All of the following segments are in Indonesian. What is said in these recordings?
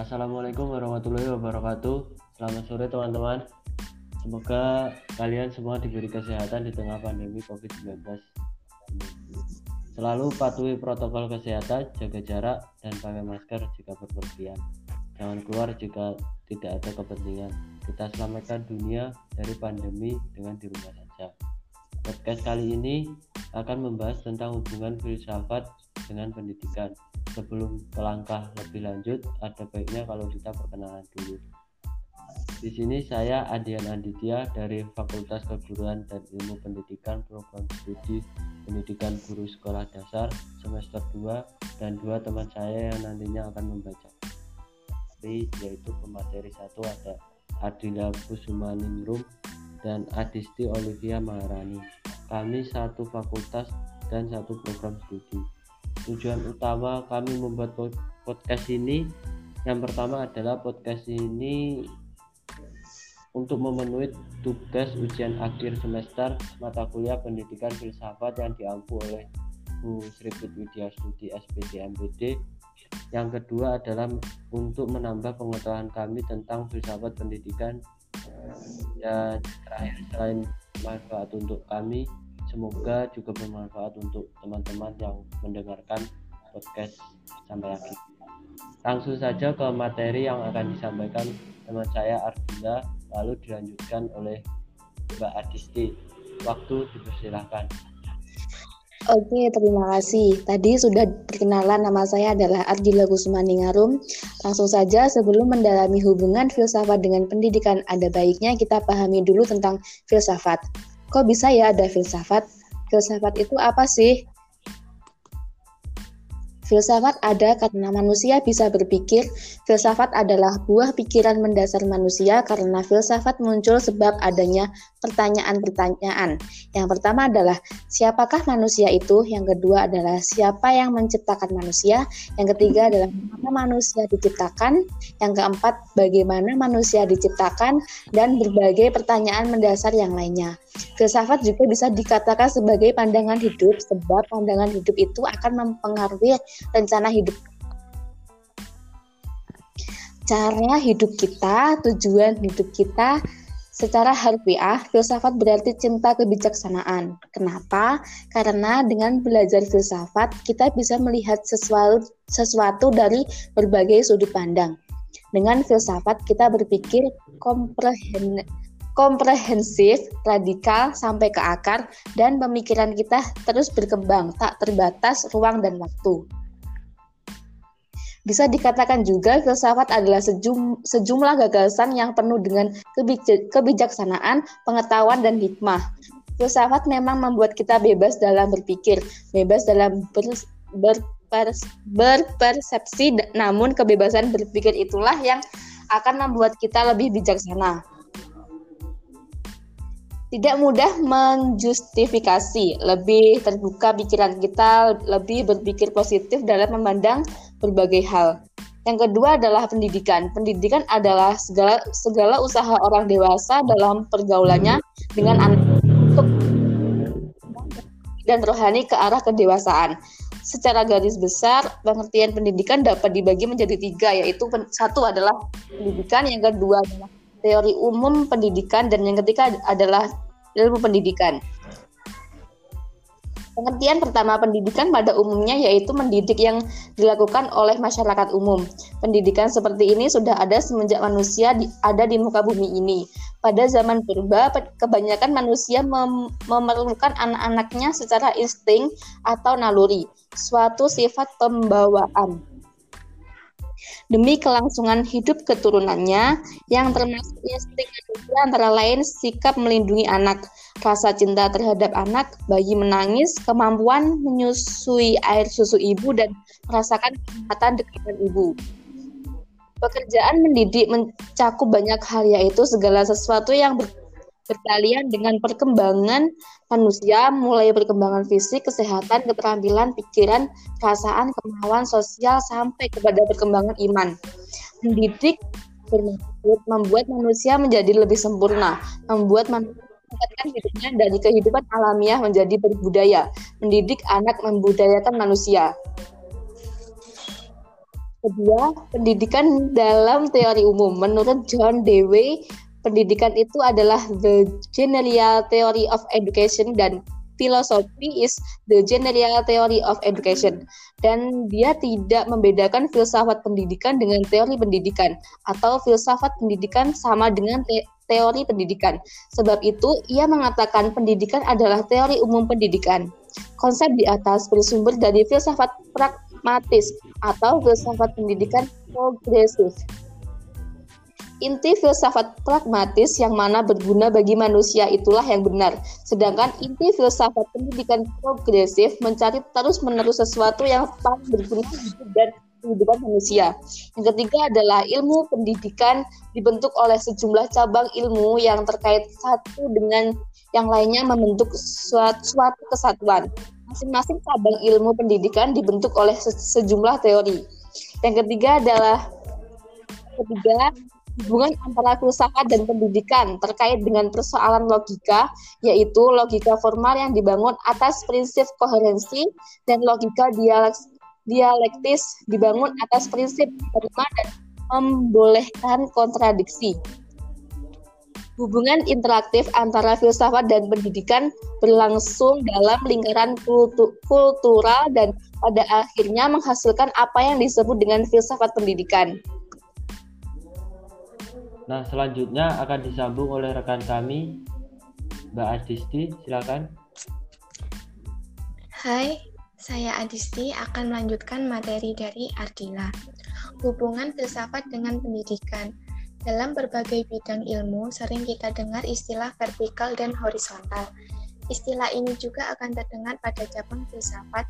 Assalamualaikum warahmatullahi wabarakatuh. Selamat sore teman-teman. Semoga kalian semua diberi kesehatan di tengah pandemi COVID-19. Selalu patuhi protokol kesehatan, jaga jarak, dan pakai masker jika berpergian. Jangan keluar jika tidak ada kepentingan. Kita selamatkan dunia dari pandemi dengan di rumah saja. Podcast kali ini akan membahas tentang hubungan filsafat dengan pendidikan. Sebelum melangkah lebih lanjut, ada baiknya kalau kita perkenalan dulu. Di sini saya Adian Anditya dari Fakultas Keguruan dan Ilmu Pendidikan Program Studi Pendidikan Guru Sekolah Dasar semester 2 dan dua teman saya yang nantinya akan membaca yaitu pemateri satu ada Adila Kusumaningrum dan Adisti Olivia Maharani. Kami satu fakultas dan satu program studi tujuan utama kami membuat podcast ini. Yang pertama adalah podcast ini untuk memenuhi tugas ujian akhir semester mata kuliah pendidikan filsafat yang diampu oleh Bu Sriput Widya Studi SPD MPD yang kedua adalah untuk menambah pengetahuan kami tentang filsafat pendidikan. Dan terakhir selain manfaat untuk kami Semoga juga bermanfaat untuk teman-teman yang mendengarkan podcast sampai akhir. Langsung saja ke materi yang akan disampaikan teman saya Ardila, lalu dilanjutkan oleh Mbak Adisti. Waktu dipersilahkan. Oke, terima kasih. Tadi sudah perkenalan nama saya adalah Ardila Kusmaningarum. Langsung saja sebelum mendalami hubungan filsafat dengan pendidikan, ada baiknya kita pahami dulu tentang filsafat. Kok bisa ya ada filsafat? Filsafat itu apa sih? Filsafat ada karena manusia bisa berpikir. Filsafat adalah buah pikiran mendasar manusia karena filsafat muncul sebab adanya pertanyaan-pertanyaan. Yang pertama adalah siapakah manusia itu? Yang kedua adalah siapa yang menciptakan manusia? Yang ketiga adalah mana manusia diciptakan? Yang keempat bagaimana manusia diciptakan dan berbagai pertanyaan mendasar yang lainnya. Filsafat juga bisa dikatakan sebagai pandangan hidup sebab pandangan hidup itu akan mempengaruhi rencana hidup cara hidup kita, tujuan hidup kita secara harfiah, filsafat berarti cinta kebijaksanaan. Kenapa? Karena dengan belajar filsafat, kita bisa melihat sesuatu, sesuatu dari berbagai sudut pandang. Dengan filsafat, kita berpikir komprehen, komprehensif, radikal, sampai ke akar, dan pemikiran kita terus berkembang, tak terbatas ruang dan waktu. Bisa dikatakan juga filsafat adalah sejum, sejumlah gagasan yang penuh dengan kebijaksanaan, pengetahuan, dan hikmah. Filsafat memang membuat kita bebas dalam berpikir, bebas dalam ber, ber, berpersepsi, namun kebebasan berpikir itulah yang akan membuat kita lebih bijaksana tidak mudah menjustifikasi, lebih terbuka pikiran kita, lebih berpikir positif dalam memandang berbagai hal. Yang kedua adalah pendidikan. Pendidikan adalah segala segala usaha orang dewasa dalam pergaulannya dengan anak untuk dan rohani ke arah kedewasaan. Secara garis besar, pengertian pendidikan dapat dibagi menjadi tiga, yaitu satu adalah pendidikan, yang kedua adalah teori umum pendidikan, dan yang ketiga adalah ilmu pendidikan. Pengertian pertama pendidikan pada umumnya yaitu mendidik yang dilakukan oleh masyarakat umum. Pendidikan seperti ini sudah ada semenjak manusia di, ada di muka bumi ini. Pada zaman purba, kebanyakan manusia mem memerlukan anak-anaknya secara insting atau naluri, suatu sifat pembawaan demi kelangsungan hidup keturunannya yang termasuk insting antara lain sikap melindungi anak, rasa cinta terhadap anak, bayi menangis, kemampuan menyusui air susu ibu dan merasakan kenikmatan dekat ibu. Pekerjaan mendidik mencakup banyak hal yaitu segala sesuatu yang ber berkalian dengan perkembangan manusia, mulai perkembangan fisik, kesehatan, keterampilan, pikiran, perasaan, kemauan sosial, sampai kepada perkembangan iman. Mendidik bermaksud membuat manusia menjadi lebih sempurna, membuat manusia meningkatkan hidupnya dari kehidupan alamiah menjadi berbudaya, mendidik anak membudayakan manusia. Kedua, pendidikan dalam teori umum. Menurut John Dewey, pendidikan itu adalah the general theory of education dan philosophy is the general theory of education. Dan dia tidak membedakan filsafat pendidikan dengan teori pendidikan atau filsafat pendidikan sama dengan te teori pendidikan. Sebab itu, ia mengatakan pendidikan adalah teori umum pendidikan. Konsep di atas bersumber dari filsafat pragmatis atau filsafat pendidikan progresif. Inti filsafat pragmatis yang mana berguna bagi manusia itulah yang benar. Sedangkan inti filsafat pendidikan progresif mencari terus-menerus sesuatu yang paling berguna dan kehidupan manusia. Yang ketiga adalah ilmu pendidikan dibentuk oleh sejumlah cabang ilmu yang terkait satu dengan yang lainnya membentuk suatu, suatu kesatuan. Masing-masing cabang ilmu pendidikan dibentuk oleh se sejumlah teori. Yang ketiga adalah ketiga hubungan antara filsafat dan pendidikan terkait dengan persoalan logika, yaitu logika formal yang dibangun atas prinsip koherensi dan logika dialektis dibangun atas prinsip terima dan membolehkan kontradiksi. Hubungan interaktif antara filsafat dan pendidikan berlangsung dalam lingkaran kultural dan pada akhirnya menghasilkan apa yang disebut dengan filsafat pendidikan. Nah, selanjutnya akan disambung oleh rekan kami, Mbak Adisti, silakan. Hai, saya Adisti akan melanjutkan materi dari Ardila. Hubungan filsafat dengan pendidikan. Dalam berbagai bidang ilmu, sering kita dengar istilah vertikal dan horizontal. Istilah ini juga akan terdengar pada cabang filsafat,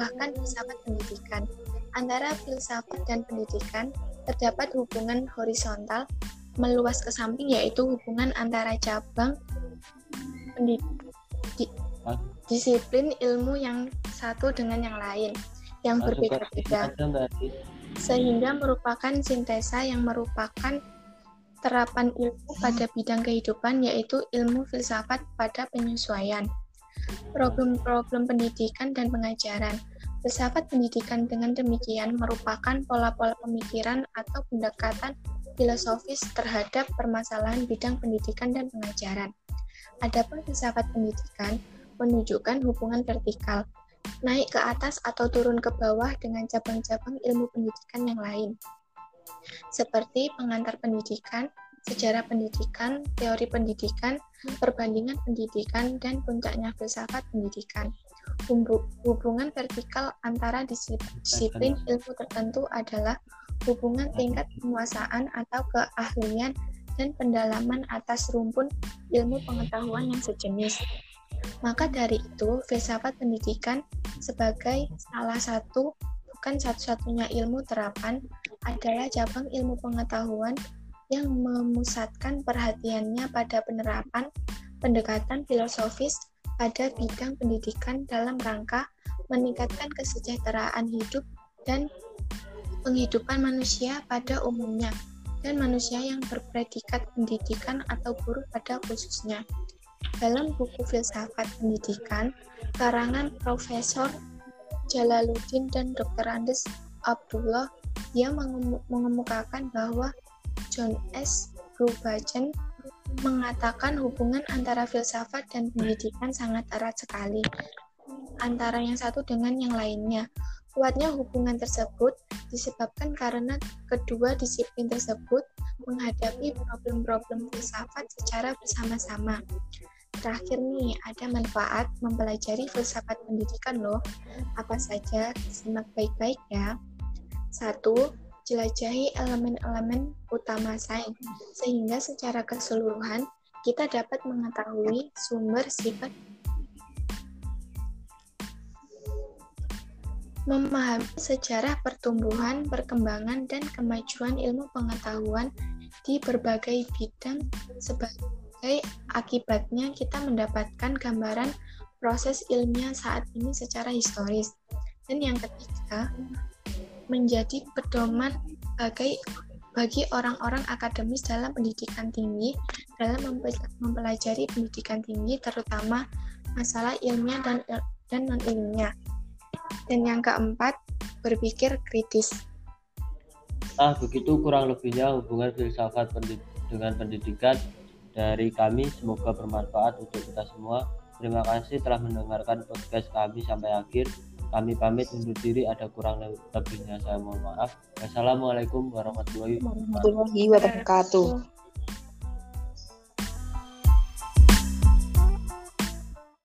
bahkan filsafat pendidikan. Antara filsafat dan pendidikan, terdapat hubungan horizontal meluas ke samping yaitu hubungan antara cabang di, disiplin ilmu yang satu dengan yang lain yang berbeda-beda. sehingga merupakan sintesa yang merupakan terapan ilmu pada bidang kehidupan yaitu ilmu filsafat pada penyesuaian problem-problem pendidikan dan pengajaran. Filsafat pendidikan dengan demikian merupakan pola-pola pemikiran atau pendekatan filosofis terhadap permasalahan bidang pendidikan dan pengajaran. Adapun filsafat pendidikan menunjukkan hubungan vertikal, naik ke atas atau turun ke bawah dengan cabang-cabang ilmu pendidikan yang lain, seperti pengantar pendidikan, sejarah pendidikan, teori pendidikan, perbandingan pendidikan, dan puncaknya filsafat pendidikan. Hubungan vertikal antara disiplin ilmu tertentu adalah hubungan tingkat penguasaan atau keahlian dan pendalaman atas rumpun ilmu pengetahuan yang sejenis. Maka dari itu, filsafat pendidikan sebagai salah satu bukan satu-satunya ilmu terapan adalah cabang ilmu pengetahuan yang memusatkan perhatiannya pada penerapan pendekatan filosofis pada bidang pendidikan dalam rangka meningkatkan kesejahteraan hidup dan penghidupan manusia pada umumnya dan manusia yang berpredikat pendidikan atau guru pada khususnya. Dalam buku Filsafat Pendidikan, karangan Profesor Jalaluddin dan Dr. Andes Abdullah, dia mengemukakan bahwa John S. Brubachen mengatakan hubungan antara filsafat dan pendidikan sangat erat sekali antara yang satu dengan yang lainnya. Kuatnya hubungan tersebut disebabkan karena kedua disiplin tersebut menghadapi problem-problem filsafat secara bersama-sama. Terakhir nih, ada manfaat mempelajari filsafat pendidikan loh. Apa saja? Simak baik-baik ya. Satu, jelajahi elemen-elemen utama sains, sehingga secara keseluruhan kita dapat mengetahui sumber sifat memahami sejarah pertumbuhan, perkembangan, dan kemajuan ilmu pengetahuan di berbagai bidang sebagai akibatnya kita mendapatkan gambaran proses ilmiah saat ini secara historis. Dan yang ketiga, menjadi pedoman bagi bagi orang-orang akademis dalam pendidikan tinggi dalam mempelajari pendidikan tinggi terutama masalah ilmiah dan dan non ilmiah. Dan yang keempat, berpikir kritis. Nah, begitu kurang lebihnya hubungan filsafat pendid dengan pendidikan dari kami. Semoga bermanfaat untuk kita semua. Terima kasih telah mendengarkan podcast kami sampai akhir. Kami pamit undur diri, ada kurang lebihnya saya mohon maaf. Wassalamualaikum warahmatullahi wabarakatuh.